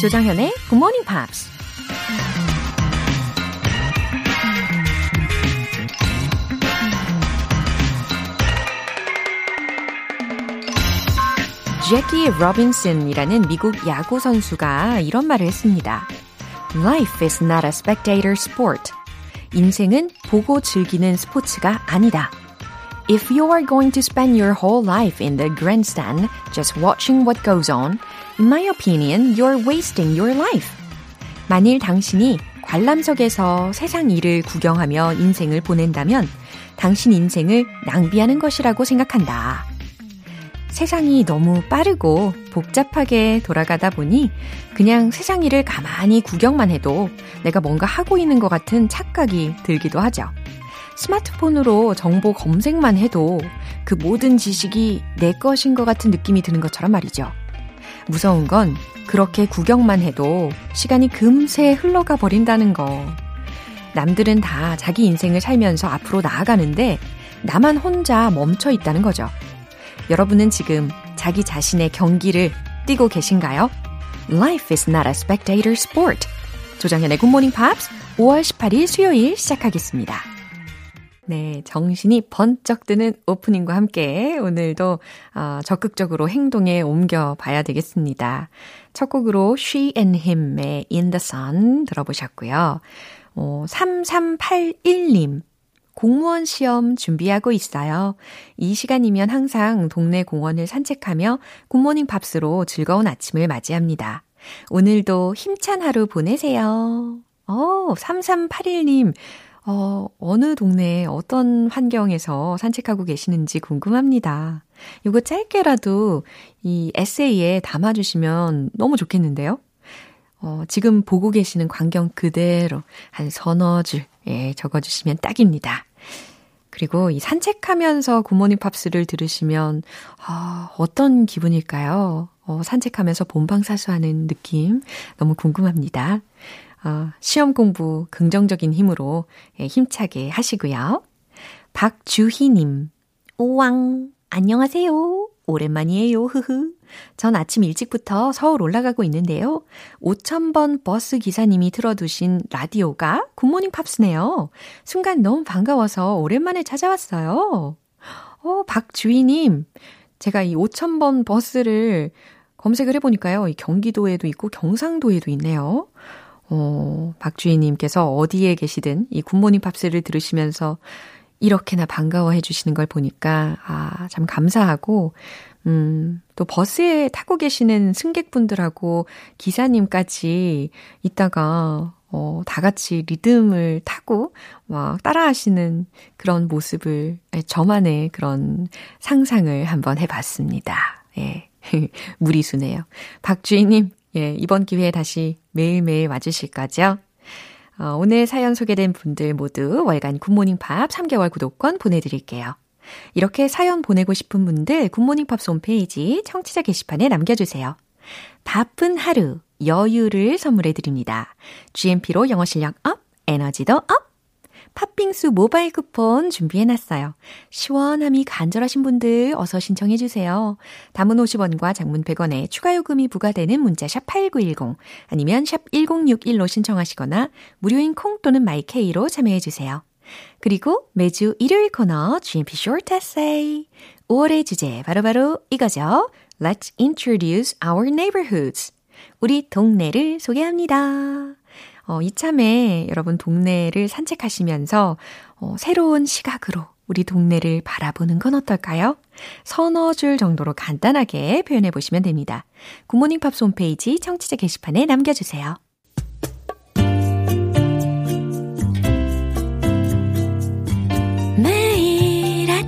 조장현의 Good Morning Pops. 제키 로빈슨이라는 미국 야구 선수가 이런 말을 했습니다. Life is not a spectator sport. 인생은 보고 즐기는 스포츠가 아니다. If you are going to spend your whole life in the grandstand just watching what goes on, in my opinion, you're wasting your life. 만일 당신이 관람석에서 세상 일을 구경하며 인생을 보낸다면 당신 인생을 낭비하는 것이라고 생각한다. 세상이 너무 빠르고 복잡하게 돌아가다 보니 그냥 세상 일을 가만히 구경만 해도 내가 뭔가 하고 있는 것 같은 착각이 들기도 하죠. 스마트폰으로 정보 검색만 해도 그 모든 지식이 내 것인 것 같은 느낌이 드는 것처럼 말이죠. 무서운 건 그렇게 구경만 해도 시간이 금세 흘러가 버린다는 거. 남들은 다 자기 인생을 살면서 앞으로 나아가는데 나만 혼자 멈춰 있다는 거죠. 여러분은 지금 자기 자신의 경기를 뛰고 계신가요? Life is not a spectator sport. 조정현의 굿모닝 팝스 5월 18일 수요일 시작하겠습니다. 네, 정신이 번쩍 드는 오프닝과 함께 오늘도 어, 적극적으로 행동에 옮겨 봐야 되겠습니다. 첫 곡으로 She and Him의 In the Sun 들어보셨고요. 어, 3381님. 공무원 시험 준비하고 있어요. 이 시간이면 항상 동네 공원을 산책하며 굿모닝 팝스로 즐거운 아침을 맞이합니다. 오늘도 힘찬 하루 보내세요. 어, 3381님. 어, 어느 동네에 어떤 환경에서 산책하고 계시는지 궁금합니다. 이거 짧게라도 이 에세이에 담아주시면 너무 좋겠는데요? 어, 지금 보고 계시는 광경 그대로 한 서너 줄, 예, 적어주시면 딱입니다. 그리고 이 산책하면서 굿모닝 팝스를 들으시면, 아, 어떤 기분일까요? 어, 산책하면서 본방사수하는 느낌 너무 궁금합니다. 어, 시험 공부 긍정적인 힘으로 예, 힘차게 하시고요. 박주희님, 오왕, 안녕하세요. 오랜만이에요, 흐흐. 전 아침 일찍부터 서울 올라가고 있는데요. 5000번 버스 기사님이 틀어두신 라디오가 굿모닝 팝스네요. 순간 너무 반가워서 오랜만에 찾아왔어요. 어, 박주희님. 제가 이 5000번 버스를 검색을 해보니까요. 이 경기도에도 있고 경상도에도 있네요. 어, 박주희님께서 어디에 계시든 이 굿모닝 팝스를 들으시면서 이렇게나 반가워해 주시는 걸 보니까, 아, 참 감사하고, 음, 또 버스에 타고 계시는 승객분들하고 기사님까지 있다가, 어, 다 같이 리듬을 타고 막 따라 하시는 그런 모습을, 저만의 그런 상상을 한번 해봤습니다. 예. 무리수네요. 박주희님, 예, 이번 기회에 다시 매일매일 와주실 거죠? 어, 오늘 사연 소개된 분들 모두 월간 굿모닝 팝 3개월 구독권 보내드릴게요. 이렇게 사연 보내고 싶은 분들 굿모닝 팝스 홈페이지 청취자 게시판에 남겨주세요. 바쁜 하루, 여유를 선물해 드립니다. GMP로 영어 실력 up, 에너지도 up! 팥빙수 모바일 쿠폰 준비해놨어요. 시원함이 간절하신 분들 어서 신청해주세요. 단문 50원과 장문 100원에 추가 요금이 부과되는 문자 샵 8910 아니면 샵 1061로 신청하시거나 무료인 콩 또는 마이케이로 참여해주세요. 그리고 매주 일요일 코너 GMP Short Essay 5월의 주제 바로바로 바로 이거죠. Let's introduce our neighborhoods. 우리 동네를 소개합니다. 어, 이참에 여러분 동네를 산책하시면서 어, 새로운 시각으로 우리 동네를 바라보는 건 어떨까요? 서너 줄 정도로 간단하게 표현해 보시면 됩니다. 굿모닝 팝스 홈페이지 청취자 게시판에 남겨주세요.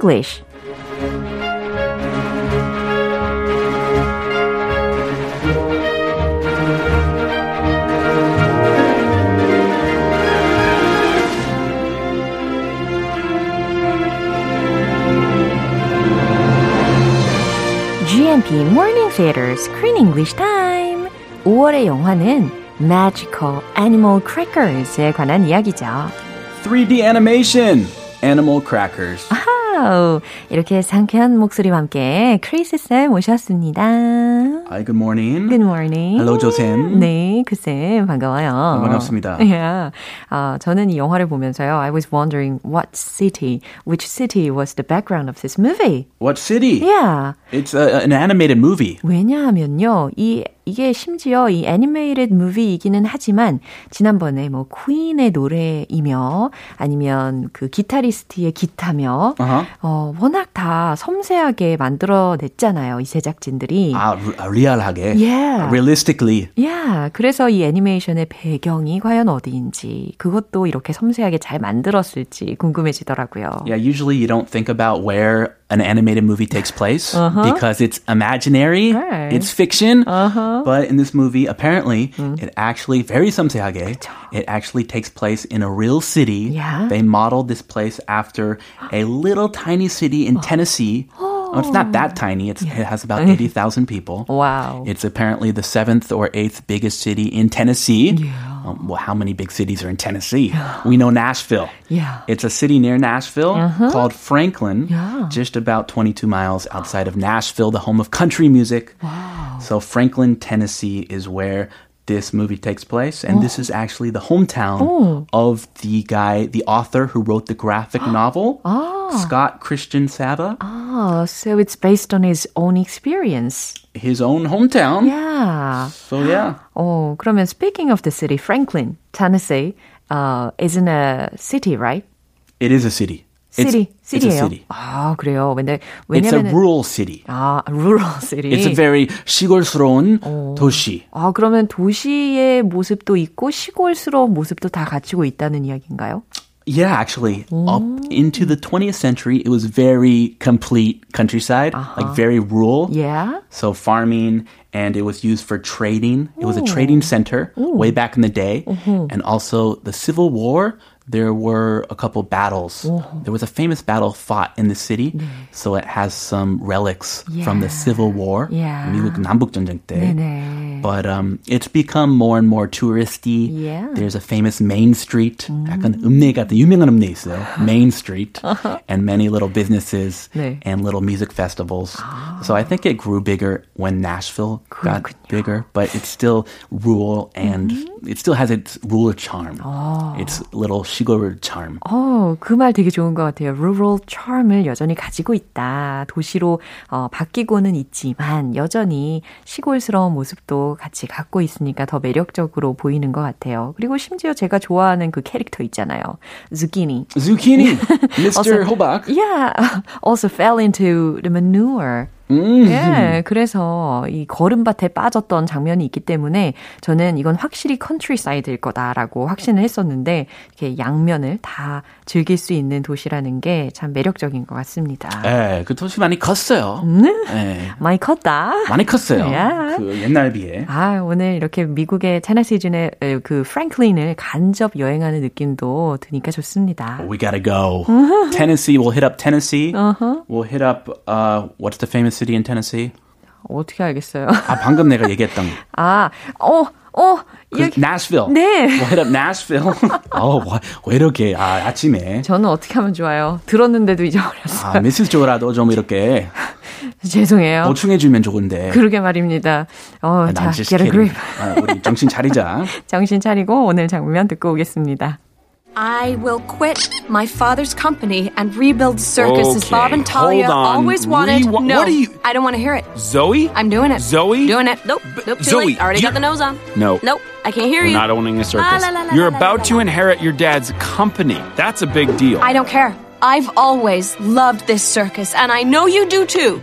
English. GMP Morning Theater Screen English Time. 5월의 영화는 Magical Animal Crackers에 관한 이야기죠. 3D animation, Animal Crackers. 아우, 이렇게 상쾌한 목소리와 함께 크리스 쌤 오셨습니다. Hi, good morning. Good morning. Hello, 조쌤. 네, 그쌤 반가워요. 반갑습니다. Yeah. 아, 저는 이 영화를 보면서요. I was wondering what city, which city was the background of this movie. What city? Yeah. It's a, an animated movie. 왜냐하면요, 이 이게 심지어 이 애니메이티드 무비이기는 하지만 지난번에 뭐 퀸의 노래이며 아니면 그 기타리스트의 기타며 Uh-huh. 어, 워낙 다 섬세하게 만들어냈잖아요, 이 제작진들이. 아, 리- 리얼하게. Yeah. Realistically. 야, 그래서 이 애니메이션의 배경이 과연 어디인지, 그것도 이렇게 섬세하게 잘 만들었을지 궁금해지더라고요. Yeah, usually you don't think about where an animated movie takes place Uh-huh. because it's imaginary, Right. it's fiction. Uh-huh. But in this movie, apparently, Mm. it actually very 섬세하게, it actually takes place in a real city. Yeah. They modeled this place after a little tiny city in Tennessee. Oh, it's not that tiny. It's, It has about 80,000 people. Wow. It's apparently the seventh or eighth biggest city in Tennessee. Um, well, how many big cities are in Tennessee? We know Nashville. Yeah. It's a city near Nashville called Franklin, Yeah. just about 22 miles outside of Nashville, the home of country music. Wow. So Franklin, Tennessee is where this movie takes place, and this is actually the hometown Oh. of the guy, the author who wrote the graphic novel, Scott Christian Saba. Oh, so it's based on his own experience. His own hometown. Yeah. So yeah. 어, 그러면 speaking of the city, Franklin, Tennessee, uh, isn't a city, right? It is a city. City, it's, it's a city예요. city. 아, 그래요. 근데 It's a 왜냐면 rural city. 아, rural city. It's a very 시골스러운 도시. 아, 그러면 도시의 모습도 있고 시골스러운 모습도 다 갖추고 있다는 이야기인가요? Yeah, actually, up into the 20th century, it was very complete countryside, like very rural. Yeah. So farming, and it was used for trading. It was a trading center way back in the day. And also the Civil War, there were a couple battles. There was a famous battle fought in the city. So it has some relics from the Yeah. Civil War. Yeah. 미국 남북전쟁 때. 네네. But um, it's become more and more touristy. Yeah. There's a famous Main Street. 약간 읍내 같은 유명한 읍내 있어요. Main Street. And many little businesses 네. and little music festivals. So I think it grew bigger when Nashville got 그렇군요. bigger, but it's still rural and it still has its rural charm. Its little 시골 charm. 어, 그 말 되게 좋은 것 같아요. rural charm을 여전히 가지고 있다. 도시로 어, 바뀌고는 있지만 여전히 시골스러운 모습도 같이 갖고 있으니까 더 매력적으로 보이는 것 같아요. 그리고 심지어 제가 좋아하는 그 캐릭터 있잖아요. zucchini. Zucchini, Mr. 호박. Yeah, also fell into the manure. 음. 예, 그래서 이 거름밭에 빠졌던 장면이 있기 때문에 저는 이건 확실히 countryside일 거다라고 확신을 했었는데 이렇게 양면을 다 즐길 수 있는 도시라는 게 참 매력적인 것 같습니다. 예, 그 도시 많이 컸어요. 네. 예, 많이 컸다. 많이 컸어요. 야. 그 옛날 비해. 아, 오늘 이렇게 미국의 테네시즌의 에, 그 프랭클린을 간접 여행하는 느낌도 드니까 좋습니다. We gotta go. Tennessee, we'll hit up Tennessee. Uh-huh. We'll hit up, uh, what's the famous city in Tennessee? 어떻게 알겠어요? 아, 방금 내가 얘기했던. 아, 어, 어, 그 여기 Nashville. 네. We'll hit up Nashville. 어, 와, 왜 이렇게, 아, 아침에. 저는 어떻게 하면 좋아요? 들었는데도 잊어버렸어요. 아, 미스 조라도 좀 이렇게 죄송해요. 보충해주면 좋은데. 그러게 말입니다. 어, 난 자, get a kidding. grip. 아, 우리 정신 차리자. 정신 차리고 오늘 장면 듣고 오겠습니다. I will quit my father's company and rebuild the circus as Okay, Bob and Talia hold on. always wanted. Rewi- no, what are you- I don't want to hear it. Zoe? I'm doing it. Zoe? Doing it. Nope. Nope. Too Zoe, late. Already got you're- the nose on. No. Nope. I can't hear We're you. not owning a circus. La, la, la, la, You're la, about la, to la. inherit your dad's company. That's a big deal. I don't care. I've always loved this circus, and I know you do too.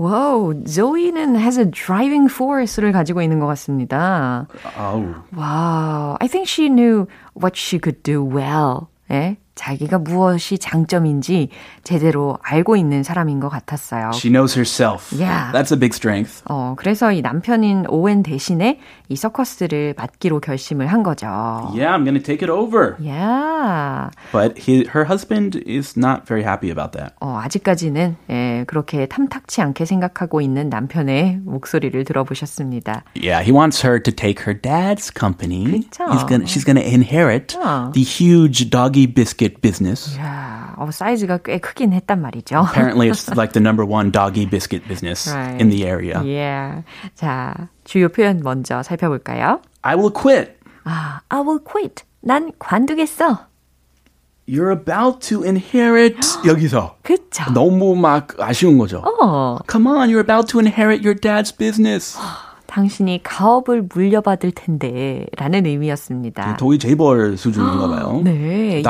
와우, 조이는 has a driving force를 가지고 있는 것 같습니다. 아우. 와우, I think she knew what she could do well. 예? 자기가 무엇이 장점인지 제대로 알고 있는 사람인 것 같았어요. She knows herself. Yeah. That's a big strength. 어, 그래서 이 남편인 오웬 대신에 이 서커스를 맡기로 결심을 한 거죠. Yeah, I'm going to take it over. Yeah. But he, her husband is not very happy about that. 어, 아직까지는 예, 그렇게 탐탁치 않게 생각하고 있는 남편의 목소리를 들어보셨습니다. Yeah, he wants her to take her dad's company. 그쵸. He's gonna, she's going to inherit 어. the huge doggy biscuit business. 야, 어, 사이즈가 꽤 크긴 했단 말이죠. Apparently, it's like the number one doggy biscuit business Right. in the area. Yeah. 자, 주요 표현 먼저 살펴볼까요? I will quit. 아, I will quit. 난 관두겠어. You're about to inherit. 여기서 그쵸? 너무 막 아쉬운 거죠. 어, Come on, you're about to inherit your dad's business. 당신이 가업을 물려받을 텐데 라는 의미였습니다. 도희 재벌 수준인가 봐요. 네.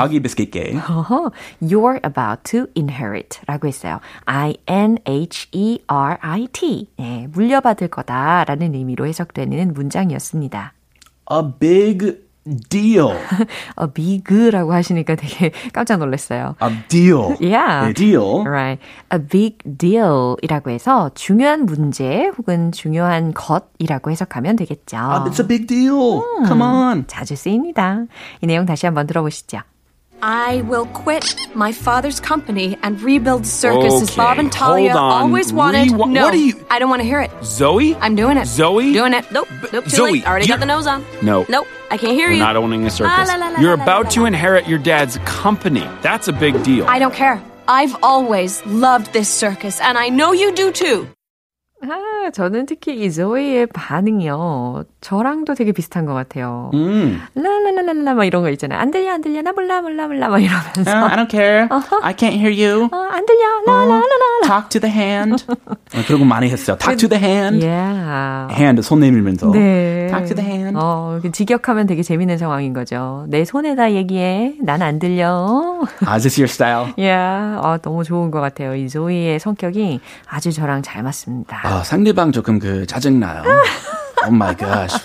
Game. 어허, You're about to inherit 라고 했어요. I-N-H-E-R-I-T. 네, 물려받을 거다 라는 의미로 해석되는 문장이었습니다. A big deal. 어, big라고 하시니까 되게 깜짝 놀랐어요. A deal. Yeah. 네, deal. Right. A big deal 이라고 해서 중요한 문제 혹은 중요한 것이라고 해석하면 되겠죠. Uh, it's a big deal. Come on. 자주 쓰입니다. 이 내용 다시 한번 들어보시죠. I will quit my father's company and rebuild the circus as Okay, Bob and Talia hold on. always wanted. Rewi- no, what are you- I don't want to hear it. Zoe? I'm doing it. Zoe? Doing it. Nope. Nope. Too Zoe, late. Already got you're- the nose on. No. Nope. I can't hear We're you. not owning a circus. la, la, la, You're la, la, about la, to la. inherit your dad's company. That's a big deal. I don't care. I've always loved this circus, and I know you do too. 아, 저는 특히 이 조이의 반응이요. 저랑도 되게 비슷한 것 같아요. Mm. 라라라라라 막 이런 거 있잖아요. 안 들려 안 들려 나 몰라 몰라 몰라 막 이러면서 Uh, I don't care. I can't hear you. 어, 안 들려 라라라라. Talk to the hand. 어, 그런 거 많이 했어요. Talk to the hand. Yeah. hand 손 내밀면서. 네. Talk to the hand. 어, 그 직역하면 되게 재밌는 상황인 거죠. 내 손에다 얘기해. 난 안 들려. Is this your style? 야, 아, 너무 좋은 것 같아요. 이 조이의 성격이 아주 저랑 잘 맞습니다. 아, 상대방 조금 그 짜증나요. oh my gosh.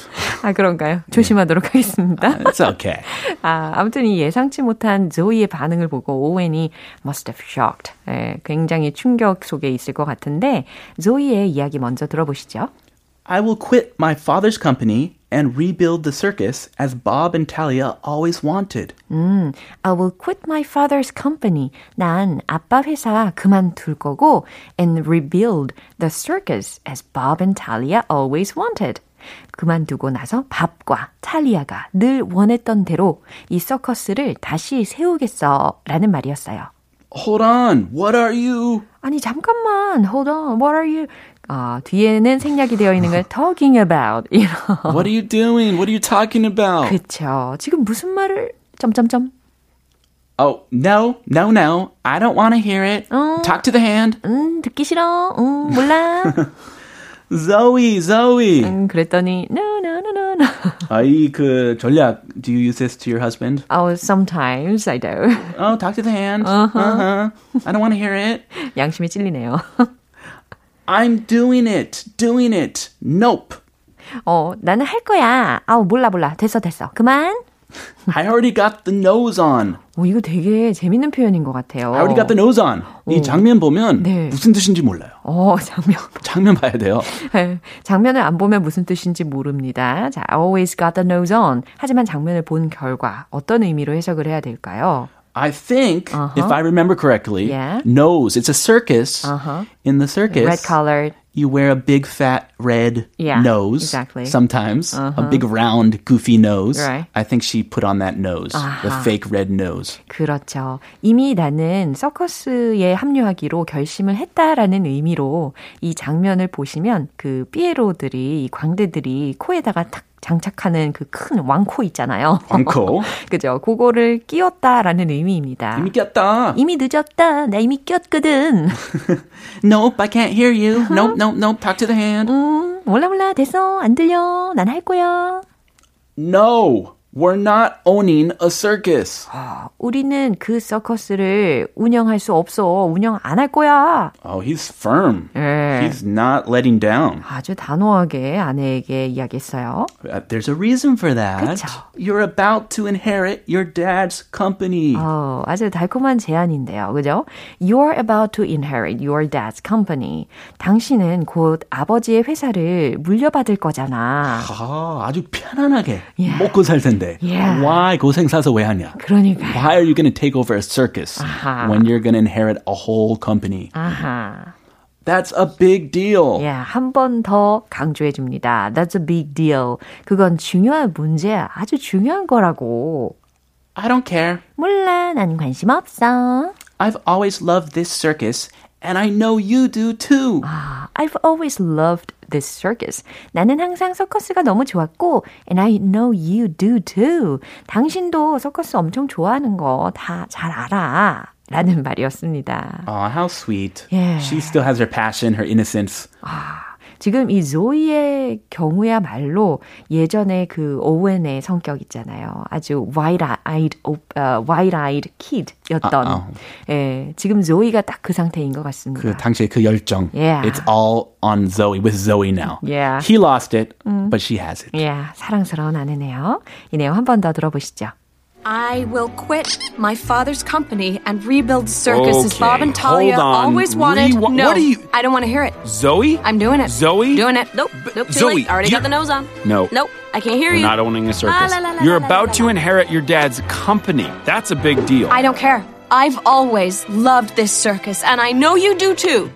아, 그런가요? 조심하도록 하겠습니다. It's okay. 아, 아무튼 이 예상치 못한 조이의 반응을 보고 오웬이 must have shocked. 예, 굉장히 충격 속에 있을 것 같은데 조이의 이야기 먼저 들어보시죠. I will quit my father's company and rebuild the circus as Bob and Talia always wanted. 음, I will quit my father's company. 난 아빠 회사 그만둘 거고 and rebuild the circus as Bob and Talia always wanted. 그만두고 나서 밥과 탈리아가 늘 원했던 대로 이 서커스를 다시 세우겠어 라는 말이었어요. Hold on. What are you? 아니 잠깐만, hold on, what are you? 아, 뒤에는 생략이 되어 있는 걸 talking about. 이런. What are you doing? What are you talking about? 그쵸. 지금 무슨 말을 점점점. Oh, no, no, no. I don't want to hear it. Talk to the hand. 음, 듣기 싫어. 음, 몰라. Zoe, Zoe. 음, 그랬더니 no, no, no, no, no. 아, 이그 전략, do you use this to your husband? Oh, sometimes I do. Oh, talk to the hand. Uh-huh. I don't want to hear it. 양심이 찔리네요. I'm doing it. Doing it. Nope. 어, 나는 할 거야. 아우, 몰라, 몰라. 됐어, 됐어. 그만. I already got the nose on. 어, 이거 되게 재밌는 표현인 것 같아요. I already got the nose on. 이 장면 보면 네. 무슨 뜻인지 몰라요. 어, 장면. 장면 봐야 돼요. 네, 장면을 안 보면 무슨 뜻인지 모릅니다. 자, always got the nose on. 하지만 장면을 본 결과 어떤 의미로 해석을 해야 될까요? I think, if I remember correctly, Yeah. nose. It's a circus. Uh-huh. In the circus, Red colored. you wear a big fat red Yeah, nose. exactly. Uh-huh. Sometimes a big round goofy nose. Right. I think she put on that nose, the 아하. fake red nose. 그렇죠. 이미 나는 서커스에 합류하기로 결심을 했다라는 의미로 이 장면을 보시면 그 삐에로들이, 이 광대들이 코에다가 탁 장착하는 그 큰 왕코 있잖아요. 왕코. 그죠. 그거를 끼웠다라는 의미입니다. 이미 꼈다. 이미 늦었다. 나 이미 꼈거든. Nope, I can't hear you. Nope, nope, nope. Talk to the hand. 음, 몰라 몰라 됐어. 안 들려. 난 할 거야. No. We're not owning a circus. 우리는 그 서커스를 운영할 수 없어. 운영 안 할 거야. Oh, he's firm. 예. He's not letting down. 아주 단호하게 아내에게 이야기했어요. Uh, There's a reason for that. 그쵸. You're about to inherit your dad's company. 어, 아주 달콤한 제안인데요. 그죠? You're about to inherit your dad's company. 당신은 곧 아버지의 회사를 물려받을 거잖아. 아, 아주 편안하게 Yeah. 먹고 살 텐데. Yeah. Why 고생 사서 왜 하냐? 그러니까. Why are you going to take over a circus 아하. when you're going to inherit a whole company? 아하. That's a big deal. 예, 한 번 더 강조해 줍니다. That's a big deal. 그건 중요한 문제야. 아주 중요한 거라고. I don't care. 몰라, 난 관심 없어. I've always loved this circus, and I know you do too. 아, I've always loved this circus. 나는 항상 서커스가 너무 좋았고, and I know you do too. 당신도 서커스 엄청 좋아하는 거 다 잘 알아. 라는 말이었습니다. Oh, how sweet. Yeah. She still has her passion, her innocence. 지금 이 조이의 경우야말로 예전에 그 오웬의 성격 있잖아요. 아주 wide-eyed, uh, wide-eyed kid였던. 아, 아. 예, 지금 조이가 딱 그 상태인 것 같습니다. 그 당시의 그 열정. Yeah. It's all on Zoe, with Zoe now. Yeah. He lost it, but she has it. 예, 사랑스러운 아내네요. 이 내용 한 번 더 들어보시죠. I will quit my father's company and rebuild circus as Okay, Bob and Talia hold on. always wanted. Rewi- no, what are you- I don't want to hear it. Zoe? I'm doing it. Zoe? Doing it. Nope. Nope. Too Zoe, late. Already you- got the nose on. No. Nope. I can't hear We're you. not owning a circus. la, la, la, You're la, la, about la, to la. inherit your dad's company. That's a big deal. I don't care. I've always loved this circus, and I know you do too.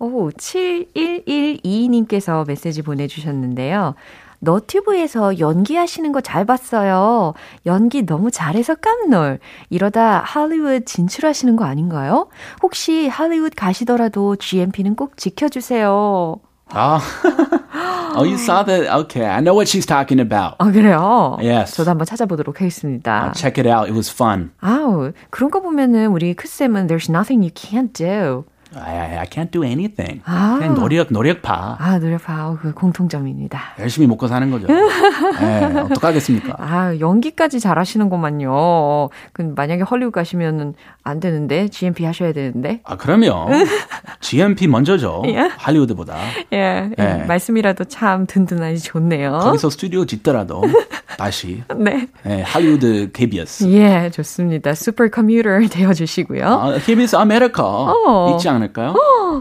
오, 7112님께서 메시지 보내주셨는데요. 너튜브에서 연기하시는 거 잘 봤어요. 연기 너무 잘해서 깜놀. 이러다 할리우드 진출하시는 거 아닌가요? 혹시 할리우드 가시더라도 GMP는 꼭 지켜주세요. Oh. oh, you saw that? Okay, I know what she's talking about. 아, 그래요? Yes. 저도 한번 찾아보도록 하겠습니다. Check it out. It was fun. 아우, 그런 거 보면은 우리 크쌤은 there's nothing you can't do. I, I, can't do anything. 아. 그냥 노력, 노력파. 아, 노력파, 그 공통점입니다. 열심히 먹고 사는 거죠. 네, 어떡하겠습니까? 아, 연기까지 잘 하시는구만요. 그 만약에 헐리우드 가시면은 안 되는데, GMP 하셔야 되는데. 아, 그럼요. GMP 먼저죠. 할리우드보다. 예, 예, 네. 말씀이라도 참 든든하니 좋네요. 거기서 스튜디오 짓더라도 다시 네. 네, 할리우드 KBS. 예, 좋습니다. 슈퍼 컴퓨터 되어 주시고요. 아, KBS 아메리카 어. 있지 않을까요?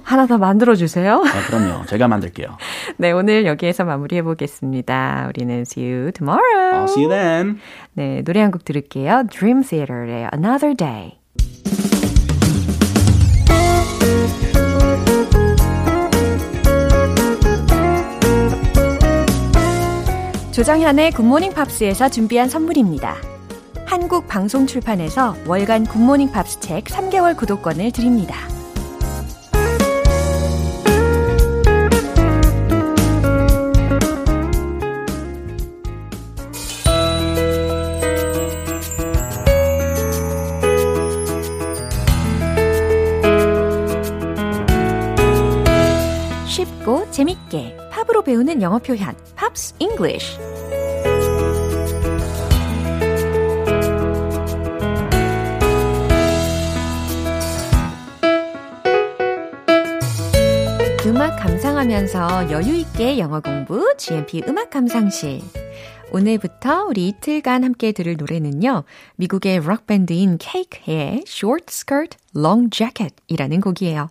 하나 더 만들어주세요. 아, 그럼요. 제가 만들게요. 네, 오늘 여기에서 마무리해보겠습니다. 우리는 see you tomorrow. I'll see you then. 네, 노래 한 곡 들을게요. Dream Theater의 Another Day. 조정현의 굿모닝 팝스에서 준비한 선물입니다. 한국 방송 출판에서 월간 굿모닝 팝스 책 3개월 구독권을 드립니다. 재밌게 팝으로 배우는 영어 표현 Pops English 음악 감상하면서 여유 있게 영어 공부 GMP 음악 감상실 오늘부터 우리 이틀간 함께 들을 노래는요. 미국의 록밴드인 Cake의 Short Skirt Long Jacket 이라는 곡이에요.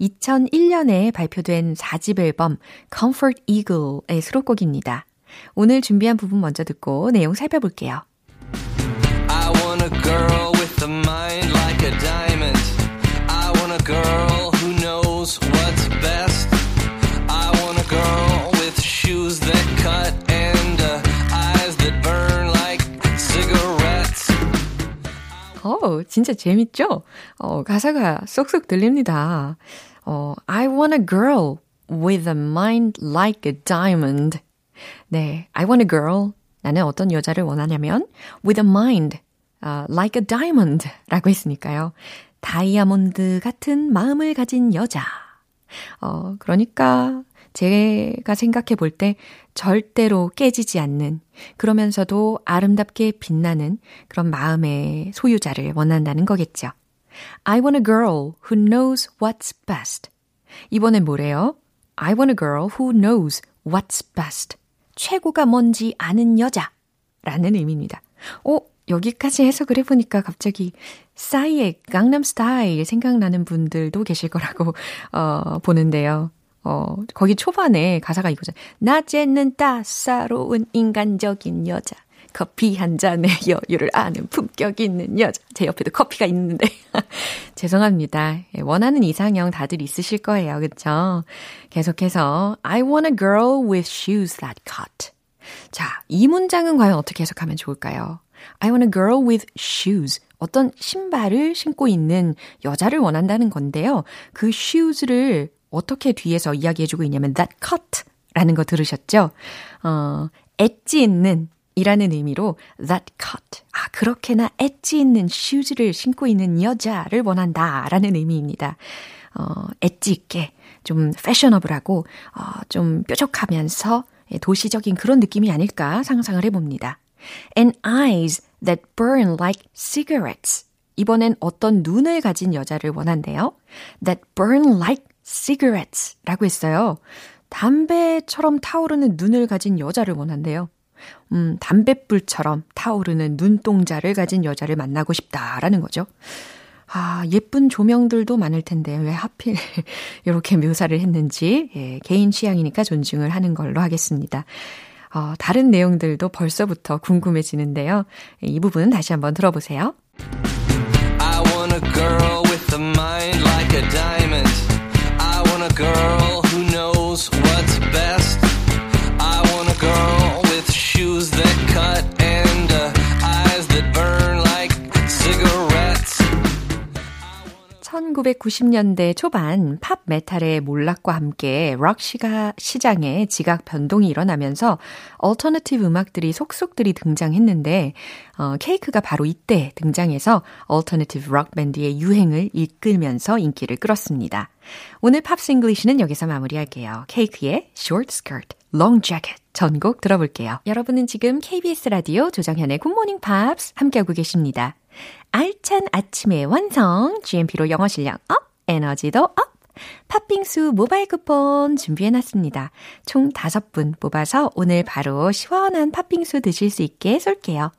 2001년에 발표된 4집 앨범 Comfort Eagle의 수록곡입니다. 오늘 준비한 부분 먼저 듣고 내용 살펴볼게요. I want a girl with a mind like a diamond. I want a girl who knows what's 진짜 재밌죠? 어, 가사가 쏙쏙 들립니다. 어, I want a girl with a mind like a diamond. 네, I want a girl. 나는 어떤 여자를 원하냐면 with a mind uh, like a diamond 라고 했으니까요. 다이아몬드 같은 마음을 가진 여자. 어, 그러니까 제가 생각해 볼 때 절대로 깨지지 않는, 그러면서도 아름답게 빛나는 그런 마음의 소유자를 원한다는 거겠죠. I want a girl who knows what's best. 이번엔 뭐래요? I want a girl who knows what's best. 최고가 뭔지 아는 여자. 라는 의미입니다. 어, 여기까지 해석을 해보니까 갑자기 싸이의 강남 스타일 생각나는 분들도 계실 거라고, 어, 보는데요. 어, 거기 초반에 가사가 이거죠. 낮에는 따사로운 인간적인 여자. 커피 한 잔의 여유를 아는 품격 있는 여자. 제 옆에도 커피가 있는데. 죄송합니다. 예, 원하는 이상형 다들 있으실 거예요. 그쵸? 계속해서 I want a girl with shoes that cut. 자, 이 문장은 과연 어떻게 해석하면 좋을까요? I want a girl with shoes. 어떤 신발을 신고 있는 여자를 원한다는 건데요. 그 shoes를 어떻게 뒤에서 이야기해주고 있냐면 that cut 라는 거 들으셨죠? 어, 엣지 있는 이라는 의미로 that cut. 아, 그렇게나 엣지 있는 슈즈를 신고 있는 여자를 원한다 라는 의미입니다. 어, 엣지 있게, 좀 패셔너블하고, 어, 좀 뾰족하면서 도시적인 그런 느낌이 아닐까 상상을 해봅니다. And eyes that burn like cigarettes. 이번엔 어떤 눈을 가진 여자를 원한대요. That burn like cigarettes 라고 했어요. 담배처럼 타오르는 눈을 가진 여자를 원한대요. 음, 담뱃불처럼 타오르는 눈동자를 가진 여자를 만나고 싶다라는 거죠. 아, 예쁜 조명들도 많을 텐데 왜 하필 이렇게 묘사를 했는지 예, 개인 취향이니까 존중을 하는 걸로 하겠습니다. 어, 다른 내용들도 벌써부터 궁금해지는데요. 이 부분 다시 한번 들어보세요. I want a girl with a mind like a diamond. I want a girl who knows what's 1990년대 초반 팝 메탈의 몰락과 함께 록 시가 시장에 지각 변동이 일어나면서 alternative 음악들이 속속들이 등장했는데 어, Cake가 바로 이때 등장해서 alternative 록 밴드의 유행을 이끌면서 인기를 끌었습니다. 오늘 Pops English는 여기서 마무리할게요. Cake의 Short Skirt, Long Jacket 전곡 들어볼게요. 여러분은 지금 KBS 라디오 조정현의 굿모닝 팝스 함께하고 계십니다. 알찬 아침의 완성, GMP로 영어 실력 up, 에너지도 up! 팥빙수 모바일 쿠폰 준비해놨습니다. 총 5분 뽑아서 오늘 바로 시원한 팥빙수 드실 수 있게 쏠게요.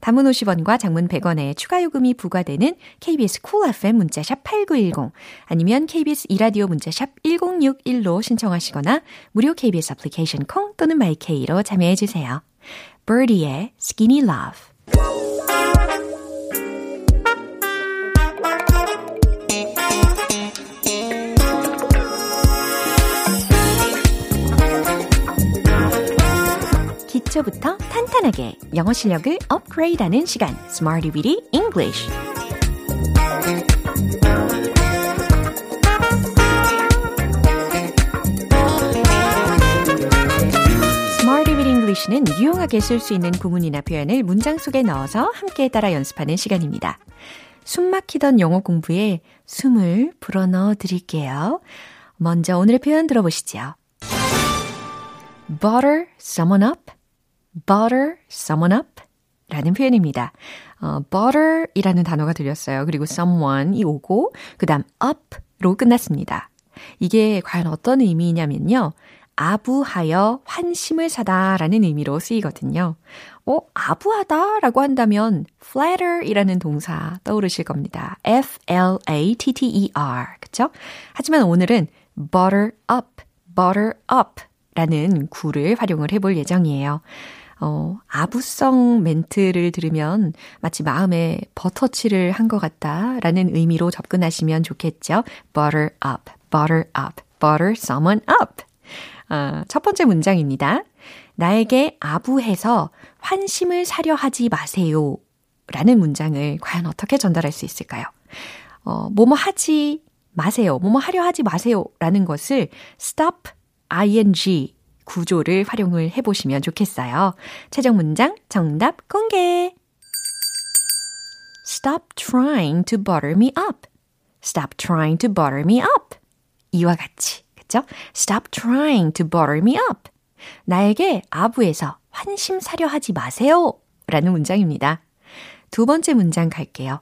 단문 50원과 장문 100원에 추가 요금이 부과되는 KBS Cool FM 문자샵 8910 아니면 KBS 2라디오 문자샵 1061로 신청하시거나 무료 KBS 애플리케이션 콩 또는 마이케이로 참여해주세요. Birdy의 Skinny Love 기초부터 탄탄하게 영어 실력을 업그레이드하는 시간 Smarty Weedy English English는 유용하게 쓸 수 있는 구문이나 표현을 문장 속에 넣어서 함께 따라 연습하는 시간입니다. 숨 막히던 영어 공부에 숨을 불어넣어 드릴게요. 먼저 오늘의 표현 들어보시죠. butter someone up butter someone up 라는 표현입니다. 어, butter 이라는 단어가 들렸어요. 그리고 someone이 오고, 그 다음 up로 끝났습니다. 이게 과연 어떤 의미냐면요. 아부하여 환심을 사다 라는 의미로 쓰이거든요. 어, 아부하다 라고 한다면 flatter 이라는 동사 떠오르실 겁니다. F-L-A-T-T-E-R. 그쵸? 하지만 오늘은 butter up, butter up 라는 구를 활용을 해볼 예정이에요. 어, 아부성 멘트를 들으면 마치 마음에 버터칠을 한 것 같다라는 의미로 접근하시면 좋겠죠. butter up, butter up, butter someone up. 아, 첫 번째 문장입니다. 나에게 아부해서 환심을 사려 하지 마세요. 라는 문장을 과연 어떻게 전달할 수 있을까요? 어, 뭐뭐 하지 마세요. 뭐뭐 하려 하지 마세요. 라는 것을 stop ing 구조를 활용을 해보시면 좋겠어요. 최종 문장 정답 공개! Stop trying to butter me up. Stop trying to butter me up. 이와 같이. 되겠죠? Stop trying to butter me up. 나에게 아부에서 환심 사려 하지 마세요. 라는 문장입니다. 두 번째 문장 갈게요.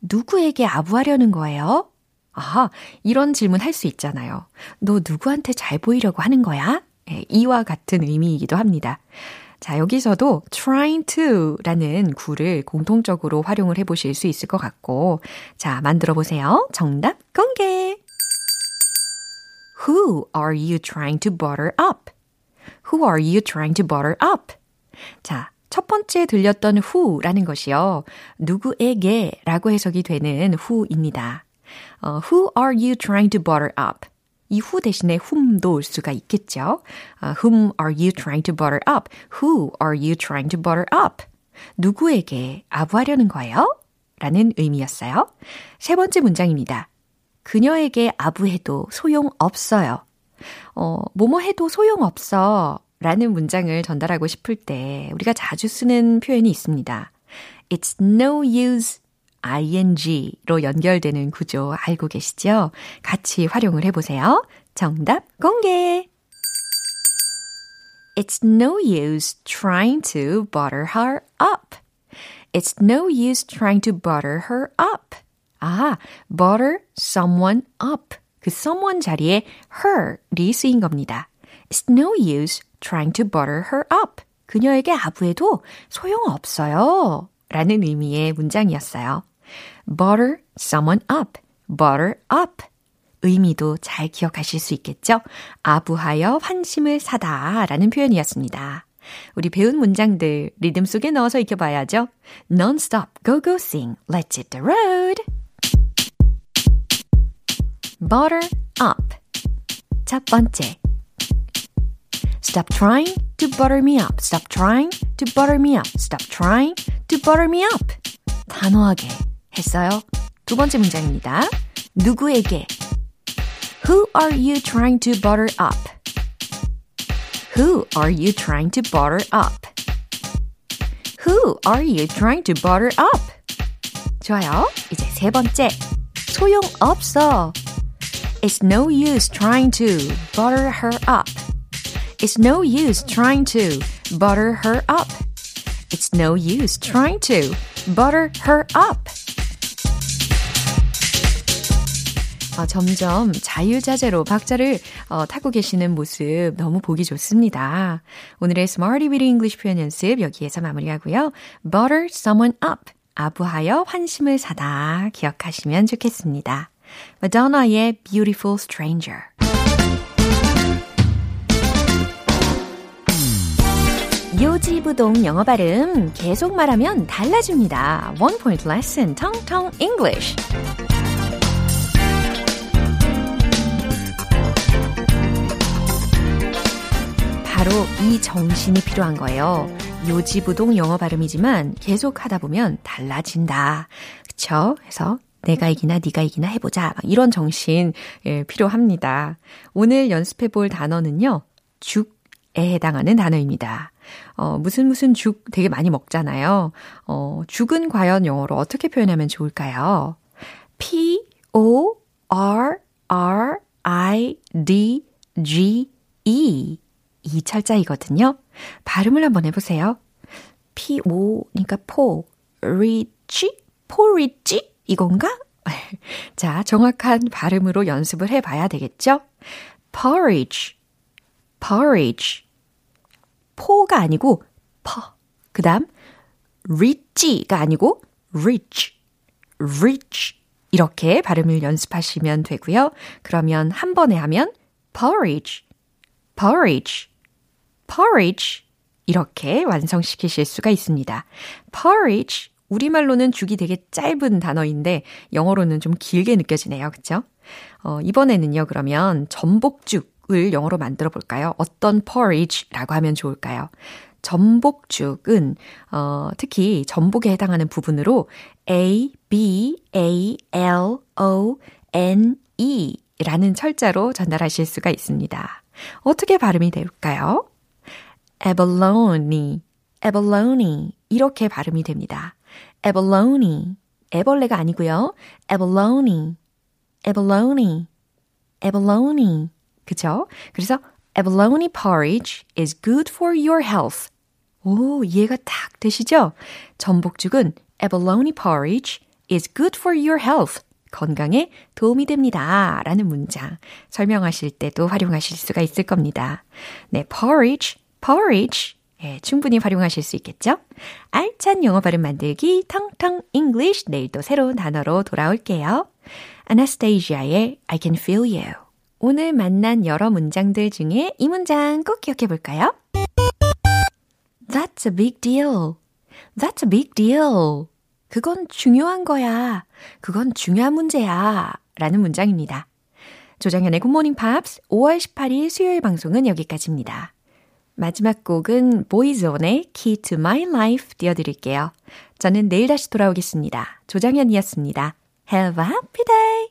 누구에게 아부하려는 거예요? 아하, 이런 질문 할 수 있잖아요. 너 누구한테 잘 보이려고 하는 거야? 예, 이와 같은 의미이기도 합니다. 자, 여기서도 trying to 라는 구를 공통적으로 활용을 해 보실 수 있을 것 같고, 자, 만들어 보세요. 정답 공개! Who are you trying to butter up? Who are you trying to butter up? 자, 첫 번째 들렸던 who라는 것이요. 누구에게 라고 해석이 되는 who입니다. 어, who are you trying to butter up? 이 who 대신에 whom도 올 수가 있겠죠. 어, whom are you trying to butter up? Who are you trying to butter up? 누구에게 아부하려는 거예요? 라는 의미였어요. 세 번째 문장입니다. 그녀에게 아부해도 소용 없어요. 어, 뭐뭐 해도 소용 없어. 라는 문장을 전달하고 싶을 때 우리가 자주 쓰는 표현이 있습니다. It's no use ing로 연결되는 구조 알고 계시죠? 같이 활용을 해보세요. 정답 공개! It's no use trying to butter her up. It's no use trying to butter her up. 아, butter someone up. 그 someone 자리에 her이 쓰인 겁니다. It's no use trying to butter her up. 그녀에게 아부해도 소용없어요. 라는 의미의 문장이었어요. butter someone up, butter up. 의미도 잘 기억하실 수 있겠죠? 아부하여 환심을 사다 라는 표현이었습니다. 우리 배운 문장들 리듬 속에 넣어서 익혀봐야죠. Non-stop, go go sing, let's hit the road. butter up. 첫 번째. Stop trying to butter me up. Stop trying to butter me up. Stop trying to butter me up. 단호하게 했어요. 두 번째 문장입니다. 누구에게? Who are you trying to butter up? Who are you trying to butter up? Who are you trying to butter up? 좋아요. 이제 세 번째. 소용없어. It's no use trying to butter her up. It's no use trying to butter her up. It's no use trying to butter her up. 어, 점점 자유자재로 박자를 어, 타고 계시는 모습 너무 보기 좋습니다. 오늘의 Smarty with English 표현 연습 여기에서 마무리하고요. Butter someone up. 아부하여 환심을 사다 기억하시면 좋겠습니다. 마도나의 Beautiful Stranger. 요지부동 영어 발음 계속 말하면 달라집니다. One point lesson, Tong Tong English. 바로 이 정신이 필요한 거예요. 요지부동 영어 발음이지만 계속 하다 보면 달라진다. 그쵸? 그래서 내가 이기나 네가 이기나 해보자. 이런 정신 예, 필요합니다. 오늘 연습해 볼 단어는요. 죽에 해당하는 단어입니다. 어, 무슨 무슨 죽 되게 많이 먹잖아요. 어, 죽은 과연 영어로 어떻게 표현하면 좋을까요? P O R R I D G E 이 철자이거든요. 발음을 한번 해보세요. P O니까 포, 리치, 포리치 이건가? 자, 정확한 발음으로 연습을 해봐야 되겠죠? porridge, porridge. 포가 아니고 퍼. 그 다음 rich가 아니고 rich, rich. 이렇게 발음을 연습하시면 되고요. 그러면 한 번에 하면 porridge, porridge, porridge. 이렇게 완성시키실 수가 있습니다. porridge. 우리말로는 죽이 되게 짧은 단어인데 영어로는 좀 길게 느껴지네요. 그쵸? 어, 이번에는요, 그러면 전복죽을 영어로 만들어 볼까요? 어떤 porridge라고 하면 좋을까요? 전복죽은 어, 특히 전복에 해당하는 부분으로 A, B, A, L, O, N, E 라는 철자로 전달하실 수가 있습니다. 어떻게 발음이 될까요? Abalone, abalone 이렇게 발음이 됩니다. abalone, 애벌레가 아니고요. abalone, abalone, abalone 그쵸? 그래서 abalone porridge is good for your health. 오, 이해가 딱 되시죠? 전복죽은 abalone porridge is good for your health. 건강에 도움이 됩니다. 라는 문장 설명하실 때도 활용하실 수가 있을 겁니다. 네, porridge, porridge. 예, 충분히 활용하실 수 있겠죠? 알찬 영어 발음 만들기 텅텅 English 내일도 새로운 단어로 돌아올게요. Anastasia의 I can feel you. 오늘 만난 여러 문장들 중에 이 문장 꼭 기억해 볼까요? That's a big deal. That's a big deal. 그건 중요한 거야. 그건 중요한 문제야. 라는 문장입니다. 조정현의 굿모닝 팝스 5월 18일 수요일 방송은 여기까지입니다. 마지막 곡은 Boyzone의 Key to My Life 띄워드릴게요. 저는 내일 다시 돌아오겠습니다. 조정현이었습니다. Have a happy day!